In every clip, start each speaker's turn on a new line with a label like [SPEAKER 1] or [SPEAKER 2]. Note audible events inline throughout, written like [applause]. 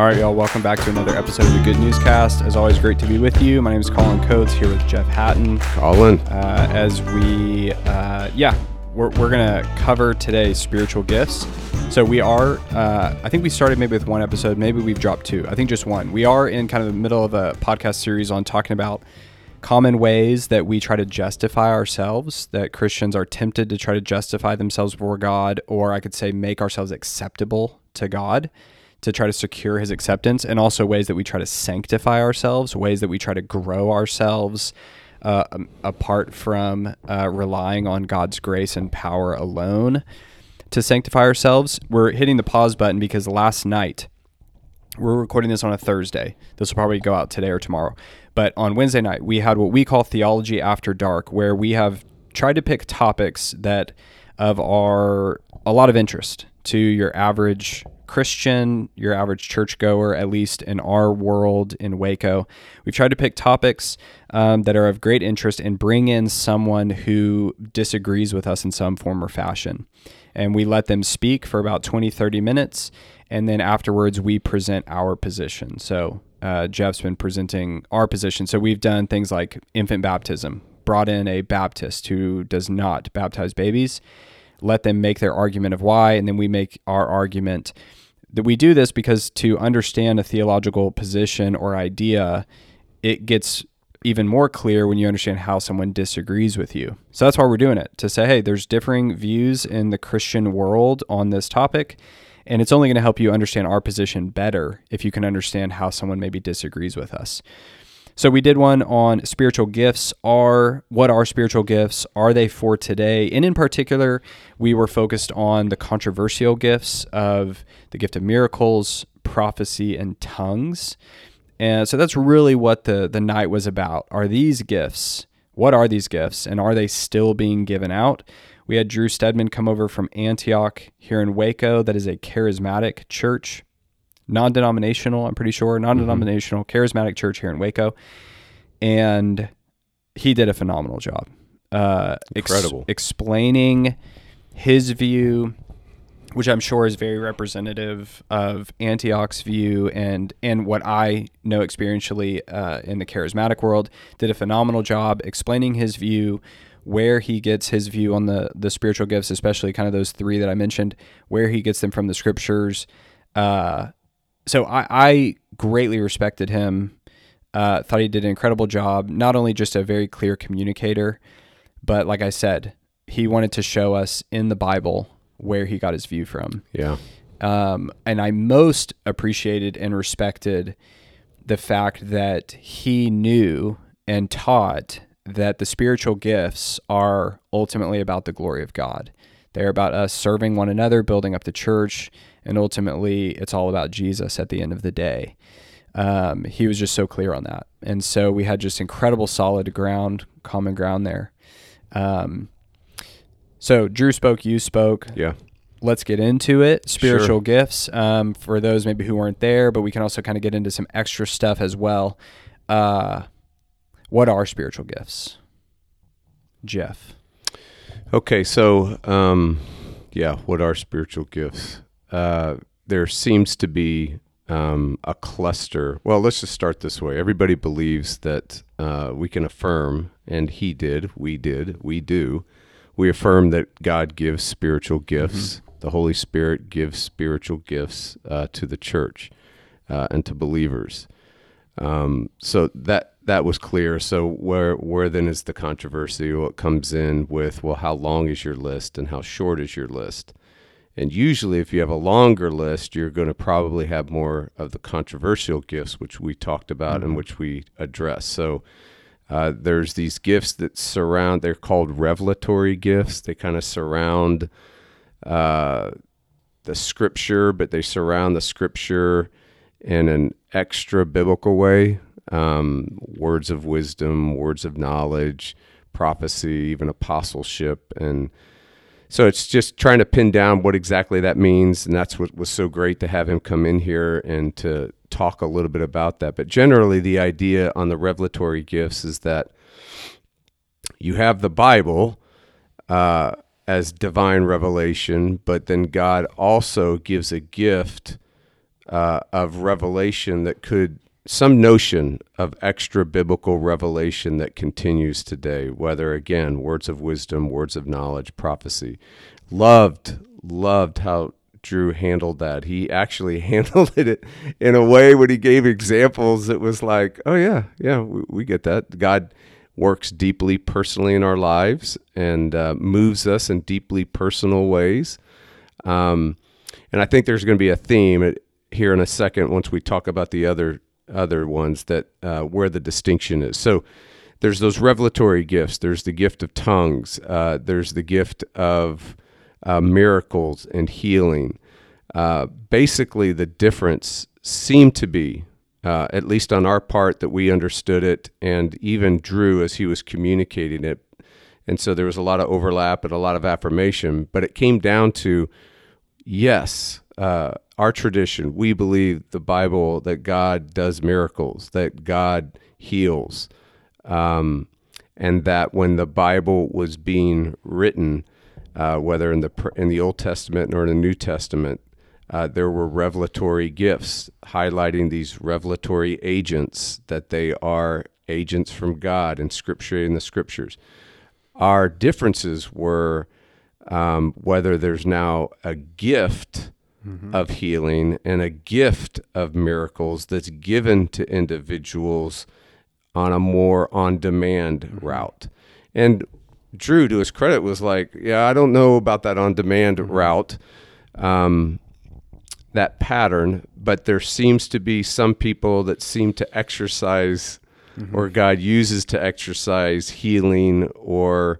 [SPEAKER 1] All right, y'all, welcome back to another episode of the Good Newscast. As always, great to be with you. My name is Collin Coates here with Jeff Hatton.
[SPEAKER 2] Collin.
[SPEAKER 1] Uh, as we, uh, yeah, we're, we're going to cover today spiritual gifts. So we are, uh, I think we started maybe with one episode, maybe we've dropped two. I think just one. We are in kind of the middle of a podcast series on talking about common ways that we try to justify ourselves, that Christians are tempted to try to justify themselves before God, or I could say make ourselves acceptable to God to try to secure his acceptance, and also ways that we try to sanctify ourselves, ways that we try to grow ourselves uh, um, apart from uh, relying on God's grace and power alone to sanctify ourselves. We're hitting the pause button because last night, we're recording this on a Thursday. This will probably go out today or tomorrow. But on Wednesday night, we had what we call Theology After Dark, where we have tried to pick topics that of are a lot of interest to your average Christian, your average churchgoer, at least in our world in Waco. We've tried to pick topics um, that are of great interest and bring in someone who disagrees with us in some form or fashion. And we let them speak for about 20, 30 minutes. And then afterwards, we present our position. So uh, Jeff's been presenting our position. So we've done things like infant baptism, brought in a Baptist who does not baptize babies, let them make their argument of why, and then we make our argument that we do this because to understand a theological position or idea, it gets even more clear when you understand how someone disagrees with you. So that's why we're doing it to say, hey, there's differing views in the Christian world on this topic. And it's only going to help you understand our position better if you can understand how someone maybe disagrees with us. So we did one on spiritual gifts. Are what are spiritual gifts? Are they for today? And in particular, we were focused on the controversial gifts of the gift of miracles, prophecy, and tongues. And so that's really what the the night was about. Are these gifts? What are these gifts? And are they still being given out? We had Drew Stedman come over from Antioch here in Waco. That is a charismatic church non denominational, I'm pretty sure, non denominational, mm-hmm. charismatic church here in Waco. And he did a phenomenal job.
[SPEAKER 2] Uh, Incredible.
[SPEAKER 1] Ex- explaining his view, which I'm sure is very representative of Antioch's view and and what I know experientially uh, in the charismatic world. Did a phenomenal job explaining his view, where he gets his view on the the spiritual gifts, especially kind of those three that I mentioned, where he gets them from the scriptures. Uh, so I, I greatly respected him. Uh, thought he did an incredible job. Not only just a very clear communicator, but like I said, he wanted to show us in the Bible where he got his view from.
[SPEAKER 2] Yeah.
[SPEAKER 1] Um, and I most appreciated and respected the fact that he knew and taught that the spiritual gifts are ultimately about the glory of God. They're about us serving one another, building up the church, and ultimately it's all about Jesus at the end of the day. Um, he was just so clear on that, and so we had just incredible solid ground, common ground there. Um, so Drew spoke, you spoke.
[SPEAKER 2] Yeah.
[SPEAKER 1] Let's get into it. Spiritual sure. gifts um, for those maybe who weren't there, but we can also kind of get into some extra stuff as well. Uh, what are spiritual gifts, Jeff?
[SPEAKER 2] Okay, so um, yeah, what are spiritual gifts? Uh, there seems to be um, a cluster. Well, let's just start this way. Everybody believes that uh, we can affirm, and he did, we did, we do. We affirm that God gives spiritual gifts. Mm-hmm. The Holy Spirit gives spiritual gifts uh, to the church uh, and to believers. Um, so that that was clear. So where where then is the controversy? What comes in with well, how long is your list and how short is your list? And usually, if you have a longer list, you're going to probably have more of the controversial gifts, which we talked about mm-hmm. and which we address. So uh, there's these gifts that surround. They're called revelatory gifts. They kind of surround uh, the scripture, but they surround the scripture in an extra biblical way. Um, words of wisdom, words of knowledge, prophecy, even apostleship, and so it's just trying to pin down what exactly that means, and that's what was so great to have him come in here and to talk a little bit about that. But generally, the idea on the revelatory gifts is that you have the Bible uh, as divine revelation, but then God also gives a gift uh, of revelation that could some notion of extra biblical revelation that continues today, whether again, words of wisdom, words of knowledge, prophecy. Loved, loved how Drew handled that. He actually [laughs] handled it in a way when he gave examples. It was like, oh, yeah, yeah, we, we get that. God works deeply personally in our lives and uh, moves us in deeply personal ways. Um, and I think there's going to be a theme here in a second once we talk about the other other ones that uh, where the distinction is. So there's those revelatory gifts. There's the gift of tongues. Uh, there's the gift of uh, miracles and healing. Uh, basically, the difference seemed to be, uh, at least on our part, that we understood it, and even Drew as he was communicating it. And so there was a lot of overlap and a lot of affirmation, but it came down to yes, uh, our tradition, we believe the Bible that God does miracles, that God heals, um, and that when the Bible was being written, uh, whether in the in the Old Testament or in the New Testament, uh, there were revelatory gifts highlighting these revelatory agents that they are agents from God and scripture in the scriptures. Our differences were um, whether there's now a gift mm-hmm. of healing and a gift of miracles that's given to individuals on a more on demand mm-hmm. route. And Drew, to his credit, was like, "Yeah, I don't know about that on-demand mm-hmm. route, um, that pattern, but there seems to be some people that seem to exercise, mm-hmm. or God uses to exercise healing or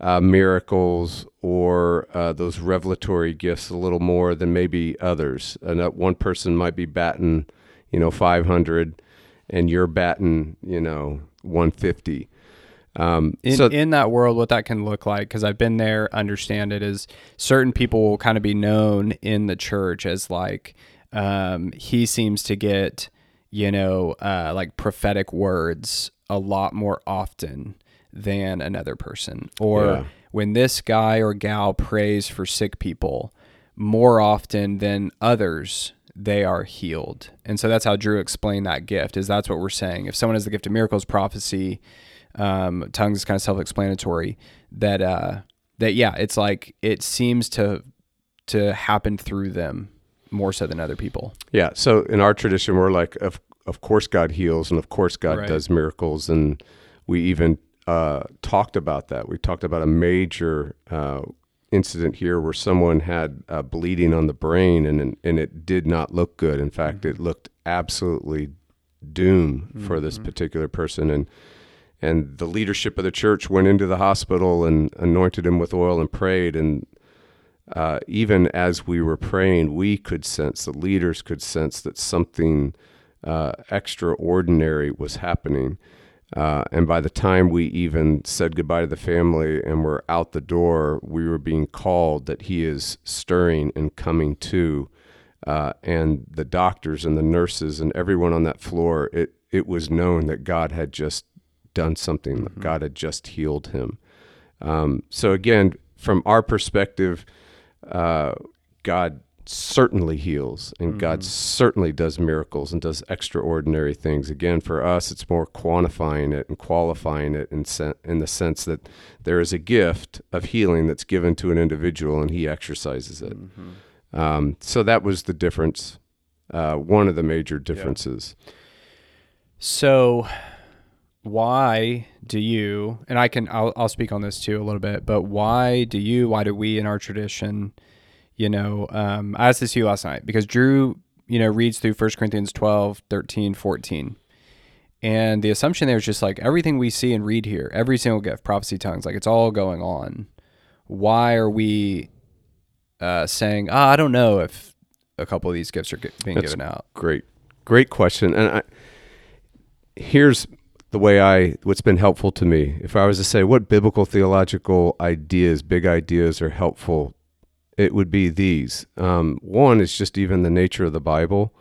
[SPEAKER 2] uh, miracles or uh, those revelatory gifts a little more than maybe others. And one person might be batting, you know, 500, and you're batting, you know, 150."
[SPEAKER 1] Um, in, so in that world, what that can look like, because I've been there, understand it is certain people will kind of be known in the church as like um, he seems to get, you know, uh, like prophetic words a lot more often than another person, or yeah. when this guy or gal prays for sick people more often than others they are healed. And so that's how Drew explained that gift is that's what we're saying. If someone has the gift of miracles prophecy, um, tongues is kind of self-explanatory. That uh, that yeah, it's like it seems to to happen through them more so than other people.
[SPEAKER 2] Yeah. So in our tradition, we're like, of of course God heals, and of course God right. does miracles, and we even uh, talked about that. We talked about a major uh, incident here where someone had uh, bleeding on the brain, and and it did not look good. In fact, mm-hmm. it looked absolutely doom mm-hmm. for this mm-hmm. particular person, and and the leadership of the church went into the hospital and anointed him with oil and prayed and uh, even as we were praying we could sense the leaders could sense that something uh, extraordinary was happening uh, and by the time we even said goodbye to the family and were out the door we were being called that he is stirring and coming to uh, and the doctors and the nurses and everyone on that floor it, it was known that god had just done something. Mm-hmm. God had just healed him. Um, so again, from our perspective, uh, God certainly heals and mm-hmm. God certainly does miracles and does extraordinary things. Again, for us, it's more quantifying it and qualifying it in, sen- in the sense that there is a gift of healing that's given to an individual and he exercises it. Mm-hmm. Um, so that was the difference, uh, one of the major differences. Yeah.
[SPEAKER 1] So why do you and i can I'll, I'll speak on this too a little bit but why do you why do we in our tradition you know um, i asked this to you last night because drew you know reads through 1 corinthians 12 13 14 and the assumption there is just like everything we see and read here every single gift prophecy tongues like it's all going on. Why are we uh, saying oh, i don't know if a couple of these gifts are being That's given out.
[SPEAKER 2] great great question. And I, here's the way I what's been helpful to me. If I was to say what biblical theological ideas, big ideas are helpful, it would be these. Um, one is just even the nature of the Bible.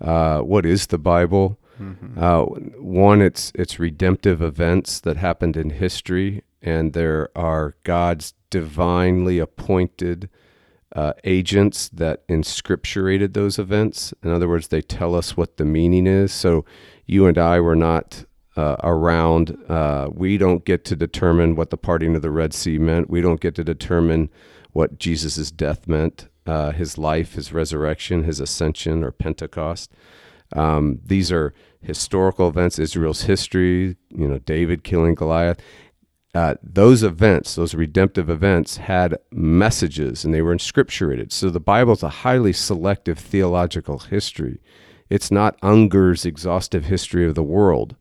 [SPEAKER 2] Uh, what is the Bible? Mm-hmm. Uh, one, it's it's redemptive events that happened in history, and there are God's divinely appointed uh, agents that inscripturated those events. In other words, they tell us what the meaning is. So you and I were not uh, around. Uh, we don't get to determine what the parting of the Red Sea meant. We don't get to determine what Jesus' death meant, uh, his life, his resurrection, his ascension, or Pentecost. Um, these are historical events, Israel's history, you know, David killing Goliath uh, those events, those redemptive events, had messages and they were inscripturated. So the Bible is a highly selective theological history. It's not Unger's exhaustive history of the world.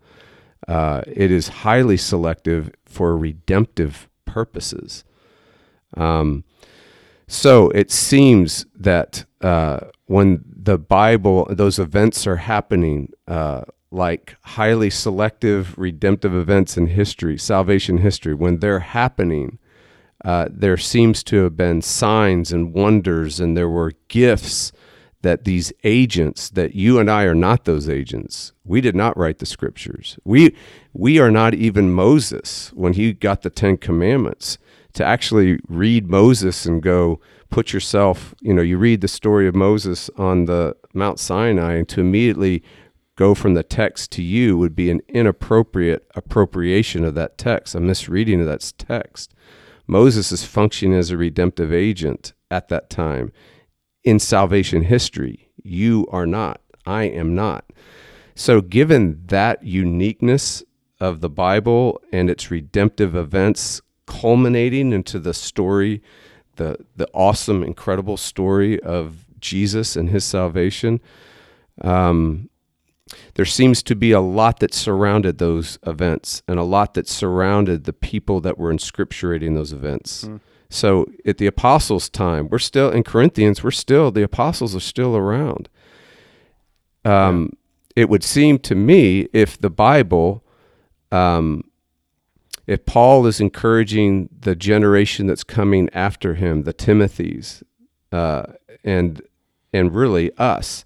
[SPEAKER 2] Uh, it is highly selective for redemptive purposes. Um, so it seems that uh, when the Bible, those events are happening, uh, like highly selective redemptive events in history, salvation history, when they're happening, uh, there seems to have been signs and wonders, and there were gifts that these agents, that you and I are not those agents. We did not write the scriptures. We, we are not even Moses when he got the Ten Commandments. To actually read Moses and go, put yourself, you know, you read the story of Moses on the Mount Sinai, and to immediately go from the text to you would be an inappropriate appropriation of that text, a misreading of that text. Moses is functioning as a redemptive agent at that time in salvation history. You are not. I am not. So, given that uniqueness of the Bible and its redemptive events culminating into the story, the, the awesome, incredible story of Jesus and his salvation, um, there seems to be a lot that surrounded those events and a lot that surrounded the people that were inscripturating those events. Mm. So at the apostles' time, we're still in Corinthians, we're still, the apostles are still around. Um, yeah. It would seem to me if the Bible, um, if Paul is encouraging the generation that's coming after him, the Timothys, uh, and and really us,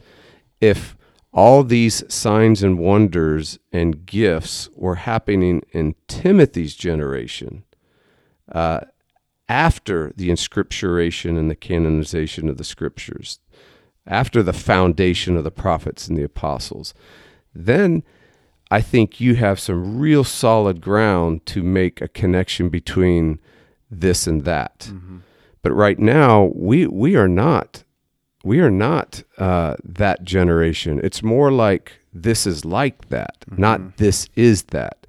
[SPEAKER 2] if all these signs and wonders and gifts were happening in Timothy's generation uh, after the inscripturation and the canonization of the scriptures, after the foundation of the prophets and the apostles. Then I think you have some real solid ground to make a connection between this and that. Mm-hmm. But right now, we, we are not we are not uh, that generation. It's more like this is like that, mm-hmm. not this is that.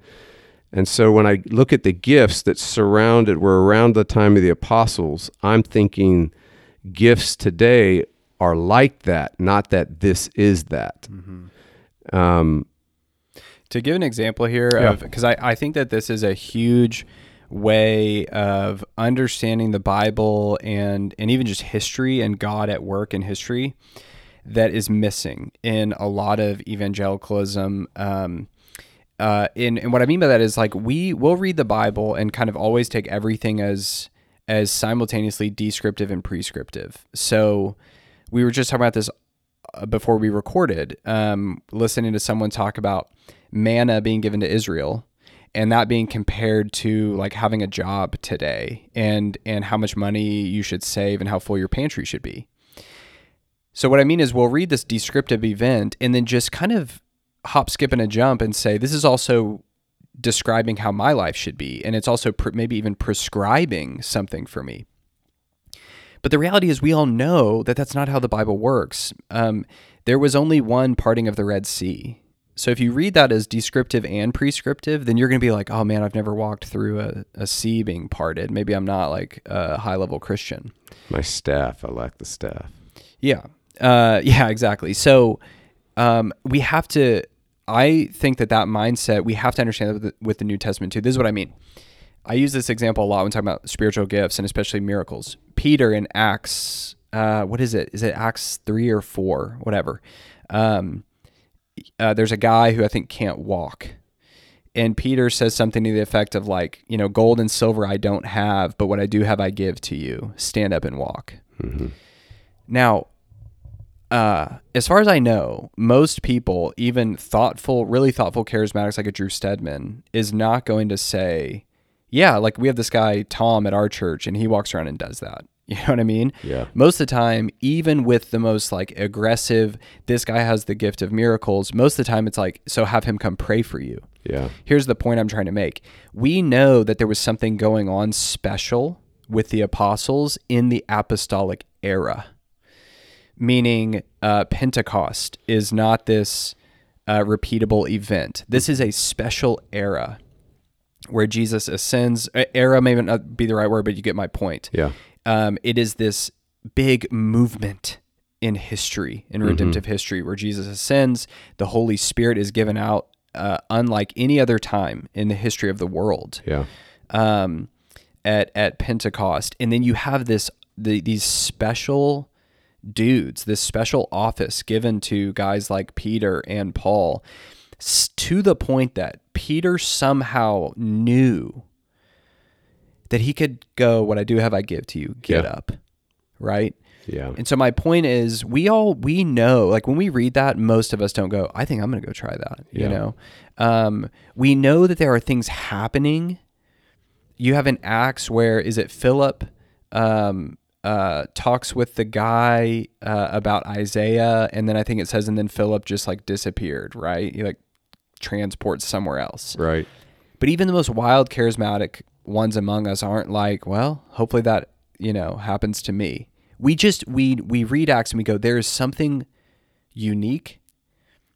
[SPEAKER 2] And so when I look at the gifts that surrounded were around the time of the apostles, I'm thinking gifts today are like that, not that this is that. Mm-hmm. Um,
[SPEAKER 1] to give an example here yeah. of because I, I think that this is a huge way of understanding the Bible and and even just history and God at work in history that is missing in a lot of evangelicalism. Um, uh, and, and what I mean by that is like we will read the Bible and kind of always take everything as as simultaneously descriptive and prescriptive. So we were just talking about this uh, before we recorded, um, listening to someone talk about manna being given to Israel and that being compared to like having a job today and and how much money you should save and how full your pantry should be. So what I mean is we'll read this descriptive event and then just kind of hop skip and a jump and say this is also describing how my life should be and it's also pr- maybe even prescribing something for me. But the reality is we all know that that's not how the Bible works. Um, there was only one parting of the Red Sea so if you read that as descriptive and prescriptive, then you're going to be like, oh man, I've never walked through a, a sea being parted. Maybe I'm not like a high level Christian.
[SPEAKER 2] My staff, I lack the staff.
[SPEAKER 1] Yeah. Uh, [laughs] yeah, exactly. So um, we have to, I think that that mindset, we have to understand with the, with the New Testament too. This is what I mean. I use this example a lot when talking about spiritual gifts and especially miracles. Peter in Acts, uh, what is it? Is it Acts 3 or 4? Whatever. Um, uh, there's a guy who I think can't walk. And Peter says something to the effect of like, you know, gold and silver I don't have, but what I do have I give to you. Stand up and walk. Mm-hmm. Now, uh, as far as I know, most people, even thoughtful, really thoughtful charismatics like a Drew Stedman, is not going to say, yeah, like we have this guy Tom at our church, and he walks around and does that. [laughs] You know what I mean?
[SPEAKER 2] Yeah.
[SPEAKER 1] Most of the time, even with the most like aggressive, this guy has the gift of miracles, most of the time it's like, so have him come pray for you.
[SPEAKER 2] Yeah.
[SPEAKER 1] Here's the point I'm trying to make. We know that there was something going on special with the apostles in the apostolic era, meaning uh, Pentecost is not this uh, repeatable event. This is a special era where Jesus ascends. Era may not be the right word, but you get my point.
[SPEAKER 2] Yeah.
[SPEAKER 1] Um, it is this big movement in history, in redemptive history, where Jesus ascends. The Holy Spirit is given out uh, unlike any other time in the history of the world
[SPEAKER 2] Yeah.
[SPEAKER 1] um, at at Pentecost, and then you have this the, these special dudes, this special office given to guys like Peter and Paul, to the point that Peter somehow knew that he could go, "What I do have, I give to you. Get
[SPEAKER 2] Yeah.
[SPEAKER 1] up." Right.
[SPEAKER 2] Yeah.
[SPEAKER 1] And so my point is, we all we know, like when we read that, most of us don't go, "I think I'm going to go try that." You know, um, we know that there are things happening. You have an Acts where is it Philip um, uh, talks with the guy uh, about Isaiah, and then I think it says, and then Philip just like disappeared, right? He like transports somewhere else.
[SPEAKER 2] Right.
[SPEAKER 1] But even the most wild, charismatic ones among us aren't like, well, hopefully that you know happens to me. We just we we read Acts and we go, there is something unique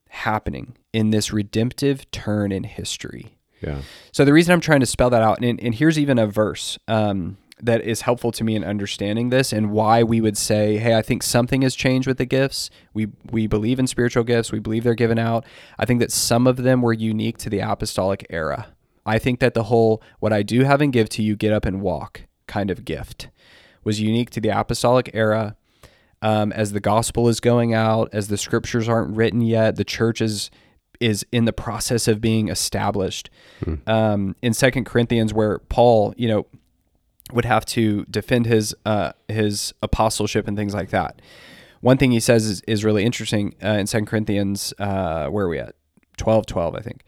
[SPEAKER 1] happening in this redemptive turn in history.
[SPEAKER 2] Yeah.
[SPEAKER 1] So the reason I'm trying to spell that out, and, and here's even a verse um, that is helpful to me in understanding this and why we would say, hey, I think something has changed with the gifts. We we believe in spiritual gifts. We believe they're given out. I think that some of them were unique to the apostolic era. I think that the whole "what I do have and give to you, get up and walk" kind of gift was unique to the apostolic era. Um, as the gospel is going out, as the scriptures aren't written yet, the church is is in the process of being established. Um, in Second Corinthians, where Paul, you know, would have to defend his uh, his apostleship and things like that. One thing he says is, is really interesting uh, in Second Corinthians. Uh, where are we at? Twelve, twelve, I think.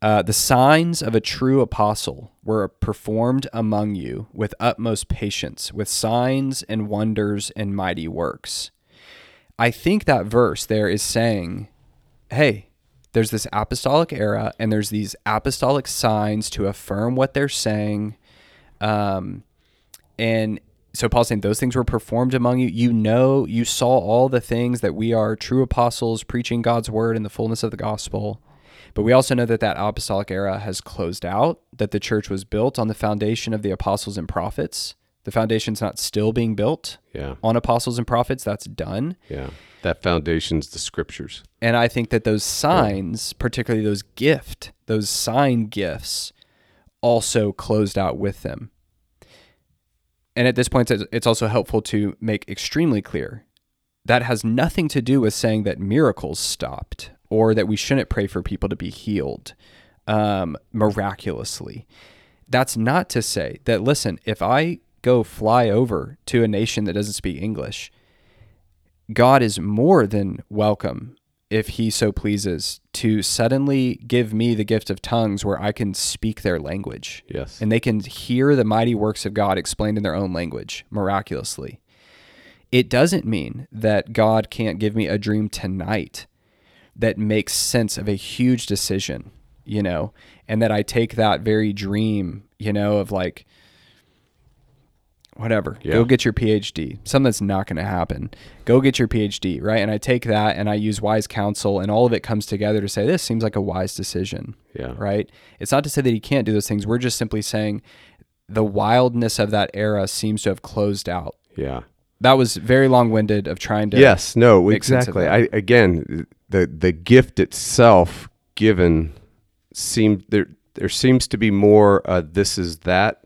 [SPEAKER 1] Uh, the signs of a true apostle were performed among you with utmost patience, with signs and wonders and mighty works. I think that verse there is saying, hey, there's this apostolic era and there's these apostolic signs to affirm what they're saying. Um, and so Paul's saying those things were performed among you. You know, you saw all the things that we are true apostles preaching God's word in the fullness of the gospel. But we also know that that apostolic era has closed out, that the church was built on the foundation of the apostles and prophets. The foundation's not still being built
[SPEAKER 2] Yeah.
[SPEAKER 1] on apostles and prophets. That's done.
[SPEAKER 2] Yeah. That foundation's the scriptures.
[SPEAKER 1] And I think that those signs, particularly those gift, those sign gifts, also closed out with them. And at this point, it's also helpful to make extremely clear that has nothing to do with saying that miracles stopped or that we shouldn't pray for people to be healed um, miraculously. That's not to say that, listen, if I go fly over to a nation that doesn't speak English, God is more than welcome, if He so pleases, to suddenly give me the gift of tongues where I can speak their language
[SPEAKER 2] Yes.
[SPEAKER 1] and they can hear the mighty works of God explained in their own language miraculously. It doesn't mean that God can't give me a dream tonight that makes sense of a huge decision, you know, and that I take that very dream, you know, of like, whatever,
[SPEAKER 2] Yeah.
[SPEAKER 1] go get your PhD, something that's not going to happen. Go get your PhD, right? And I take that and I use wise counsel, and all of it comes together to say, this seems like a wise decision
[SPEAKER 2] yeah.
[SPEAKER 1] right? It's not to say that he can't do those things. We're just simply saying the wildness of that era seems to have closed out.
[SPEAKER 2] Yeah.
[SPEAKER 1] That was very long-winded of trying to
[SPEAKER 2] Yes, no,
[SPEAKER 1] make sense of
[SPEAKER 2] exactly. I again, the the gift itself given seemed there there seems to be more uh, this is that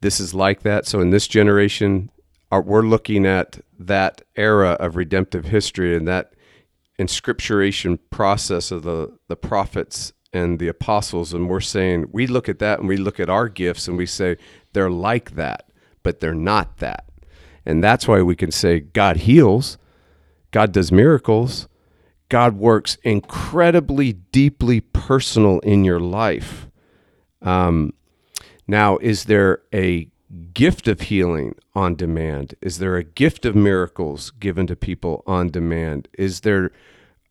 [SPEAKER 2] this is like that. So in this generation, are, we're looking at that era of redemptive history and that inscripturation process of the the prophets and the apostles and we're saying we look at that and we look at our gifts and we say they're like that, but they're not that. And that's why we can say God heals, God does miracles, God works incredibly deeply personal in your life. Um, now, is there a gift of healing on demand? Is there a gift of miracles given to people on demand? Is there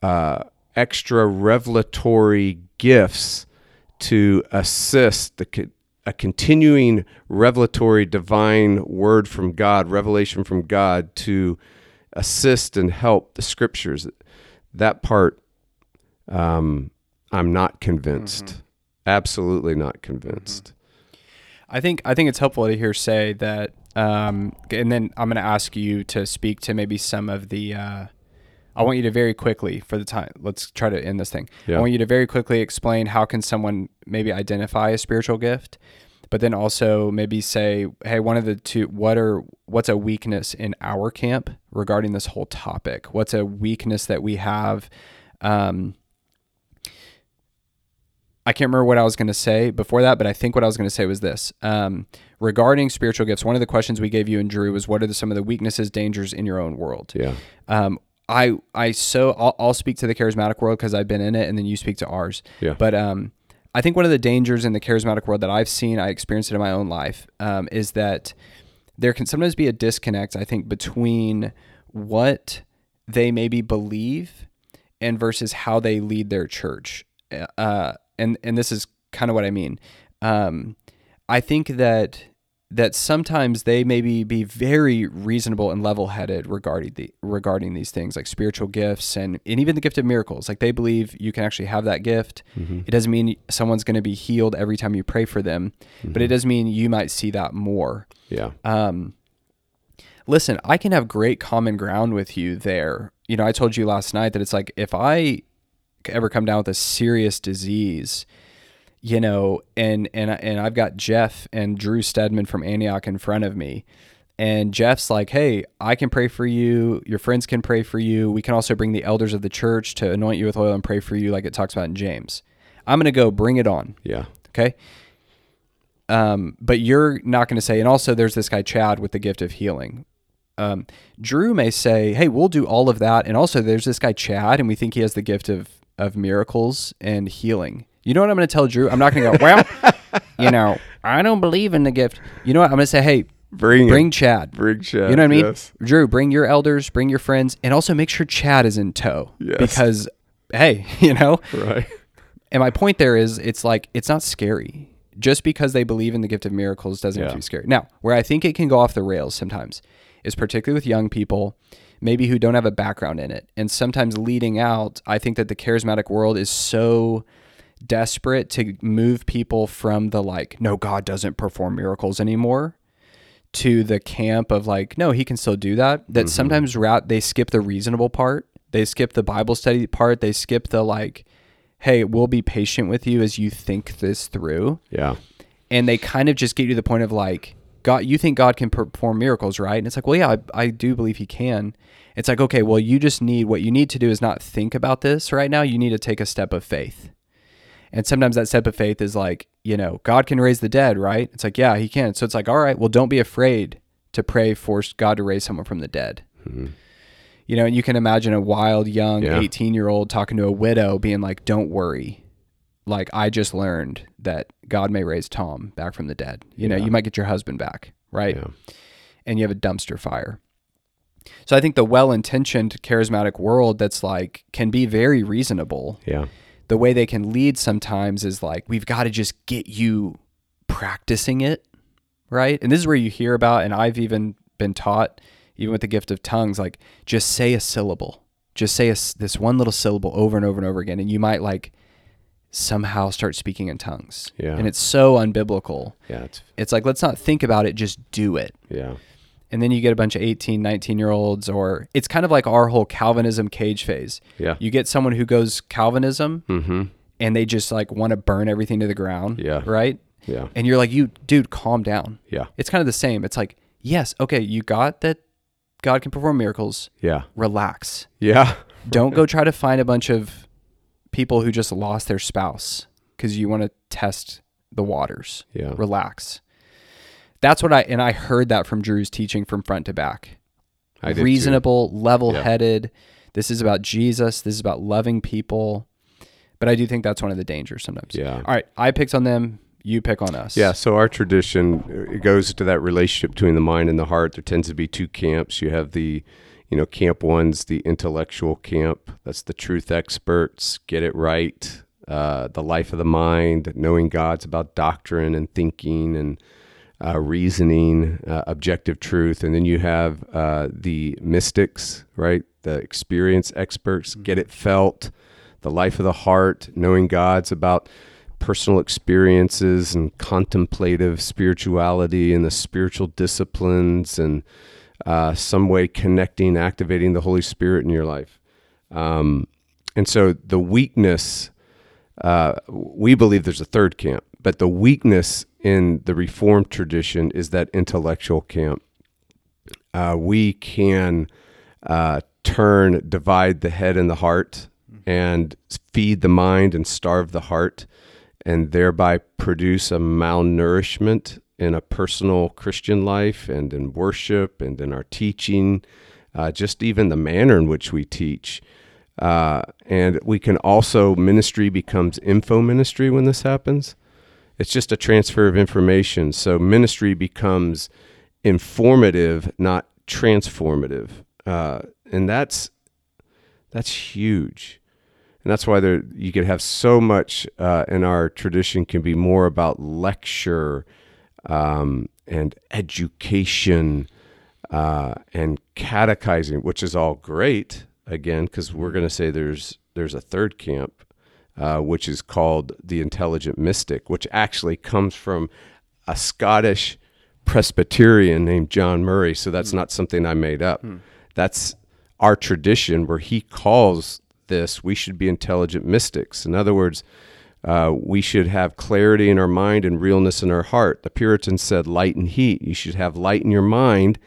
[SPEAKER 2] uh, extra revelatory gifts to assist the a continuing revelatory divine word from God, revelation from God to assist and help the scriptures? That part, um, I'm not convinced. Mm-hmm. Absolutely not convinced. Mm-hmm.
[SPEAKER 1] I think I think it's helpful to hear say that, um, and then I'm going to ask you to speak to maybe some of the. Uh, I want you to very quickly for the time. Let's try to end this thing. Yeah. I want you to very quickly explain how can someone maybe identify a spiritual gift, but then also maybe say, hey, one of the two. What are what's a weakness in our camp regarding this whole topic? What's a weakness that we have? Um, I can't remember what I was going to say before that, but I think what I was going to say was this. Um, regarding spiritual gifts, one of the questions we gave you and Drew was what are the, some of the weaknesses, dangers in your own world?
[SPEAKER 2] Yeah.
[SPEAKER 1] Um, I, I so I'll, I'll speak to the charismatic world because I've been in it, and then you speak to ours.
[SPEAKER 2] Yeah.
[SPEAKER 1] But um, I think one of the dangers in the charismatic world that I've seen, I experienced it in my own life, um, is that there can sometimes be a disconnect. I think between what they maybe believe and versus how they lead their church. Uh, and and this is kind of what I mean. Um, I think that that sometimes they maybe be very reasonable and level-headed regarding the regarding these things like spiritual gifts and, and even the gift of miracles like they believe you can actually have that gift mm-hmm. it doesn't mean someone's going to be healed every time you pray for them mm-hmm. but it mm-hmm. does mean you might see that more
[SPEAKER 2] yeah
[SPEAKER 1] um listen i can have great common ground with you there you know i told you last night that it's like if i ever come down with a serious disease, you know, and and and I've got Jeff and Drew Stedman from Antioch in front of me. And Jeff's like, "Hey, I can pray for you. Your friends can pray for you. We can also bring the elders of the church to anoint you with oil and pray for you like it talks about in James." I'm going to go bring it on.
[SPEAKER 2] Yeah.
[SPEAKER 1] Okay? Um, but you're not going to say, and also there's this guy Chad with the gift of healing. Um, Drew may say, "Hey, we'll do all of that," and also there's this guy Chad, and we think he has the gift of of miracles and healing. You know what I'm going to tell Drew? I'm not going to go, well, [laughs] you know, I don't believe in the gift. You know what? I'm going to say, hey, bring bring it. Chad.
[SPEAKER 2] Bring Chad.
[SPEAKER 1] You know what I mean? Yes. Drew, bring your elders, bring your friends, and also make sure Chad is in tow.
[SPEAKER 2] Yes.
[SPEAKER 1] Because, hey, [laughs] you know?
[SPEAKER 2] Right.
[SPEAKER 1] And my point there is it's like, it's not scary. Just because they believe in the gift of miracles doesn't yeah. have to be scary. Now, where I think it can go off the rails sometimes is particularly with young people maybe who don't have a background in it. And sometimes leading out, I think that the charismatic world is so desperate to move people from the like, no, God doesn't perform miracles anymore to the camp of like, no, he can still do that. That mm-hmm. sometimes rat they skip the reasonable part. They skip the Bible study part. They skip the like, hey, we'll be patient with you as you think this through.
[SPEAKER 2] Yeah.
[SPEAKER 1] And they kind of just get you to the point of like, God, you think God can perform miracles, right? And it's like, well, yeah, I, I, do believe He can. It's like, okay, well, you just need what you need to do is not think about this right now. You need to take a step of faith. And sometimes that step of faith is like, you know, God can raise the dead, right? It's like, yeah, He can. So it's like, all right, well, don't be afraid to pray for God to raise someone from the dead. Mm-hmm. You know, and you can imagine a wild, young 18 year old talking to a widow being like, don't worry like I just learned that God may raise Tom back from the dead. You yeah. know, you might get your husband back, right? Yeah. And you have a dumpster fire. So I think the well-intentioned charismatic world that's like can be very reasonable.
[SPEAKER 2] Yeah.
[SPEAKER 1] The way they can lead sometimes is like we've got to just get you practicing it, right? And this is where you hear about and I've even been taught even with the gift of tongues like just say a syllable. Just say a, this one little syllable over and over and over again and you might like somehow start speaking in tongues.
[SPEAKER 2] Yeah.
[SPEAKER 1] And it's so unbiblical.
[SPEAKER 2] Yeah. It's,
[SPEAKER 1] it's like, let's not think about it, just do it.
[SPEAKER 2] Yeah.
[SPEAKER 1] And then you get a bunch of 18, 19 year olds, or it's kind of like our whole Calvinism cage phase.
[SPEAKER 2] Yeah.
[SPEAKER 1] You get someone who goes Calvinism
[SPEAKER 2] mm-hmm.
[SPEAKER 1] and they just like want to burn everything to the ground.
[SPEAKER 2] Yeah.
[SPEAKER 1] Right?
[SPEAKER 2] Yeah.
[SPEAKER 1] And you're like, you, dude, calm down.
[SPEAKER 2] Yeah.
[SPEAKER 1] It's kind of the same. It's like, yes, okay, you got that God can perform miracles.
[SPEAKER 2] Yeah.
[SPEAKER 1] Relax.
[SPEAKER 2] Yeah. [laughs]
[SPEAKER 1] Don't go try to find a bunch of people who just lost their spouse because you want to test the waters.
[SPEAKER 2] Yeah.
[SPEAKER 1] Relax. That's what I and I heard that from Drew's teaching from front to back.
[SPEAKER 2] I
[SPEAKER 1] Reasonable, level-headed. Yeah. This is about Jesus. This is about loving people. But I do think that's one of the dangers sometimes.
[SPEAKER 2] Yeah.
[SPEAKER 1] All right, I picked on them You pick on us.
[SPEAKER 2] Yeah, so our tradition it goes to that relationship between the mind and the heart. There tends to be two camps. You have the, you know, camp one's the intellectual camp. That's the truth experts, get it right, uh, the life of the mind, knowing God's about doctrine and thinking and uh, reasoning, uh, objective truth. And then you have uh, the mystics, right? The experience experts, get it felt, the life of the heart, knowing God's about personal experiences and contemplative spirituality and the spiritual disciplines and uh, some way connecting, activating the Holy Spirit in your life. Um, and so the weakness, uh, we believe there's a third camp, but the weakness in the Reformed tradition is that intellectual camp. Uh, we can uh, turn, divide the head and the heart, and feed the mind and starve the heart and thereby produce a malnourishment in a personal Christian life and in worship and in our teaching, uh, just even the manner in which we teach. Uh, and we can also, ministry becomes info ministry when this happens. It's just a transfer of information. So ministry becomes informative, not transformative. Uh, and that's that's huge and that's why there you could have so much uh, in our tradition can be more about lecture um, and education uh, and catechizing, which is all great. Again, because we're going to say there's there's a third camp, uh, which is called the intelligent mystic, which actually comes from a Scottish Presbyterian named John Murray. So that's mm. not something I made up. Mm. That's our tradition where he calls this, we should be intelligent mystics. In other words, uh, we should have clarity in our mind and realness in our heart. The Puritans said light and heat. You should have light in your mind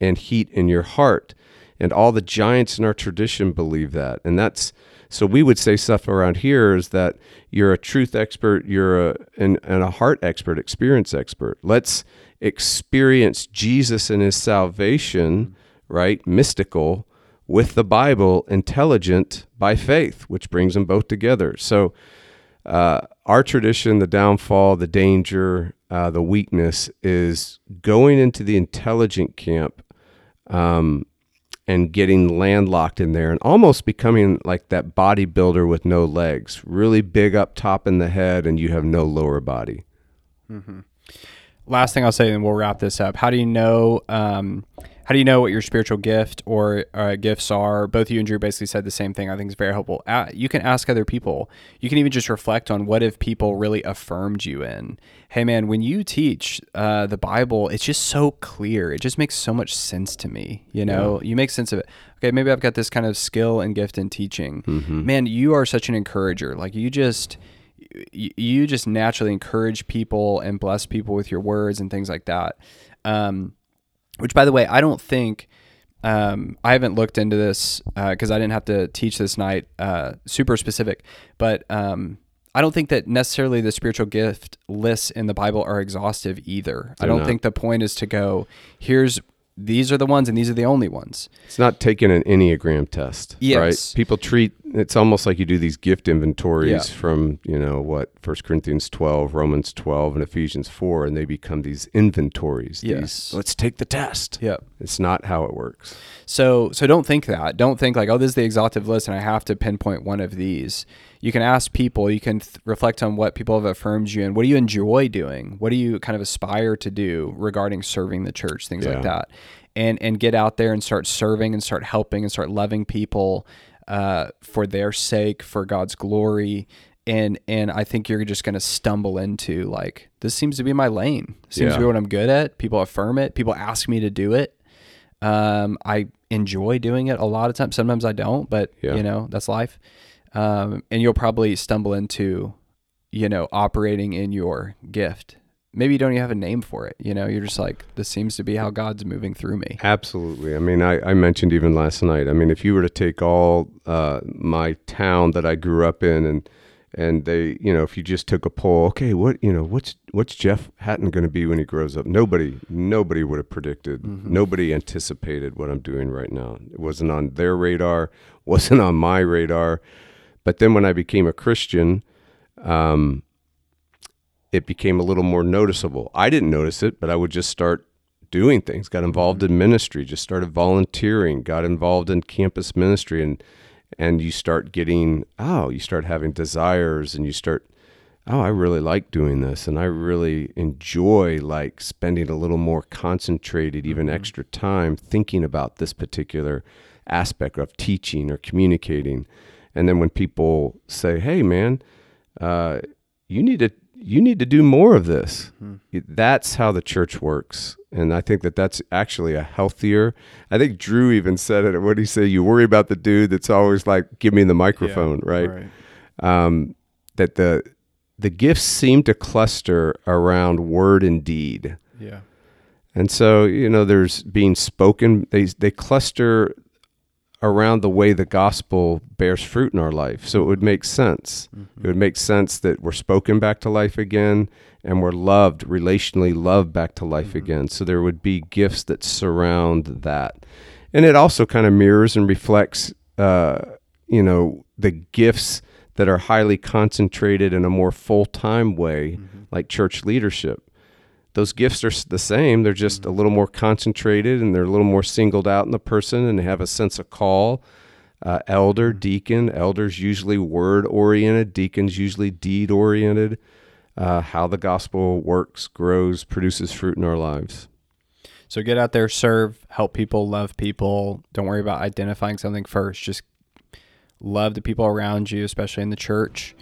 [SPEAKER 2] and heat in your heart. And all the giants in our tradition believe that. And that's so we would say stuff around here is that you're a truth expert, you're a and, and a heart expert, experience expert. Let's experience Jesus and his salvation, right? Mystical with the Bible intelligent by faith, which brings them both together. So, uh, our tradition, the downfall, the danger, uh, the weakness is going into the intelligent camp um, and getting landlocked in there and almost becoming like that bodybuilder with no legs, really big up top in the head, and you have no lower body.
[SPEAKER 1] Mm-hmm. Last thing I'll say, and we'll wrap this up. How do you know? Um, how do you know what your spiritual gift or uh, gifts are? Both you and Drew basically said the same thing. I think is very helpful. Uh, you can ask other people. You can even just reflect on what if people really affirmed you in. Hey, man, when you teach uh, the Bible, it's just so clear. It just makes so much sense to me. You know, yeah. you make sense of it. Okay, maybe I've got this kind of skill and gift in teaching. Mm-hmm. Man, you are such an encourager. Like you just you just naturally encourage people and bless people with your words and things like that. Um, which, by the way, I don't think um, I haven't looked into this because uh, I didn't have to teach this night uh, super specific, but um, I don't think that necessarily the spiritual gift lists in the Bible are exhaustive either. They're I don't not. think the point is to go, here's these are the ones and these are the only ones.
[SPEAKER 2] It's not taking an Enneagram test, yes. right? People treat it's almost like you do these gift inventories yeah. from, you know, what, First Corinthians 12, Romans 12, and Ephesians 4, and they become these inventories. Yes. These, let's take the test.
[SPEAKER 1] Yep.
[SPEAKER 2] It's not how it works.
[SPEAKER 1] So so don't think that. Don't think like, oh, this is the exhaustive list and I have to pinpoint one of these. You can ask people, you can th- reflect on what people have affirmed you and what do you enjoy doing? What do you kind of aspire to do regarding serving the church, things yeah. like that and and get out there and start serving and start helping and start loving people uh, for their sake, for God's glory. And and I think you're just gonna stumble into like this seems to be my lane. Seems yeah. to be what I'm good at. People affirm it. People ask me to do it. Um, I enjoy doing it a lot of times. Sometimes I don't, but yeah. you know that's life. Um, and you'll probably stumble into, you know, operating in your gift maybe you don't even have a name for it. You know, you're just like, this seems to be how God's moving through me.
[SPEAKER 2] Absolutely. I mean, I, I mentioned even last night. I mean, if you were to take all uh, my town that I grew up in and and they, you know, if you just took a poll, okay, what, you know, what's what's Jeff Hatton going to be when he grows up? Nobody, nobody would have predicted. Mm-hmm. Nobody anticipated what I'm doing right now. It wasn't on their radar, [laughs] wasn't on my radar. But then when I became a Christian, um, it became a little more noticeable. I didn't notice it, but I would just start doing things. Got involved in ministry, just started volunteering, got involved in campus ministry, and and you start getting oh, you start having desires, and you start oh, I really like doing this, and I really enjoy like spending a little more concentrated, even
[SPEAKER 1] Mm-hmm.
[SPEAKER 2] extra time thinking about this particular aspect of teaching or communicating. And then when people say, "Hey, man," uh, you need to you need to do more of this. That's how the church works, and I think that that's actually a healthier. I think Drew even said it. What did he say? You worry about the dude that's always like, "Give me the microphone," right? Um, that the the gifts seem to cluster around word and deed.
[SPEAKER 1] Yeah.
[SPEAKER 2] And so, you know, there's being spoken, they, they cluster around the way the gospel bears fruit in our life. So it would make sense. Mm-hmm. It would make sense that we're spoken back to life again and we're loved, relationally loved back to life mm-hmm. again. So there would be gifts that surround that. And it also kind of mirrors and reflects, uh, you know, the gifts that are highly concentrated in a more full time way, mm-hmm. like church leadership those gifts are the same. They're just a little more concentrated and they're a little more singled out in the person and they have a sense of call. Uh, elder, deacon, elders usually word oriented, deacons usually deed oriented. Uh, how the gospel works, grows, produces fruit in our lives.
[SPEAKER 1] So get out there, serve, help people, love people. Don't worry about identifying something first. Just love the people around you, especially in the church,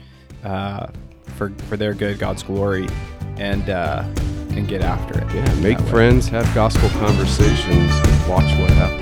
[SPEAKER 1] uh, for for their good, God's glory, and uh, and get after it.
[SPEAKER 2] Yeah, make
[SPEAKER 1] way.
[SPEAKER 2] friends, have gospel conversations, watch what happens.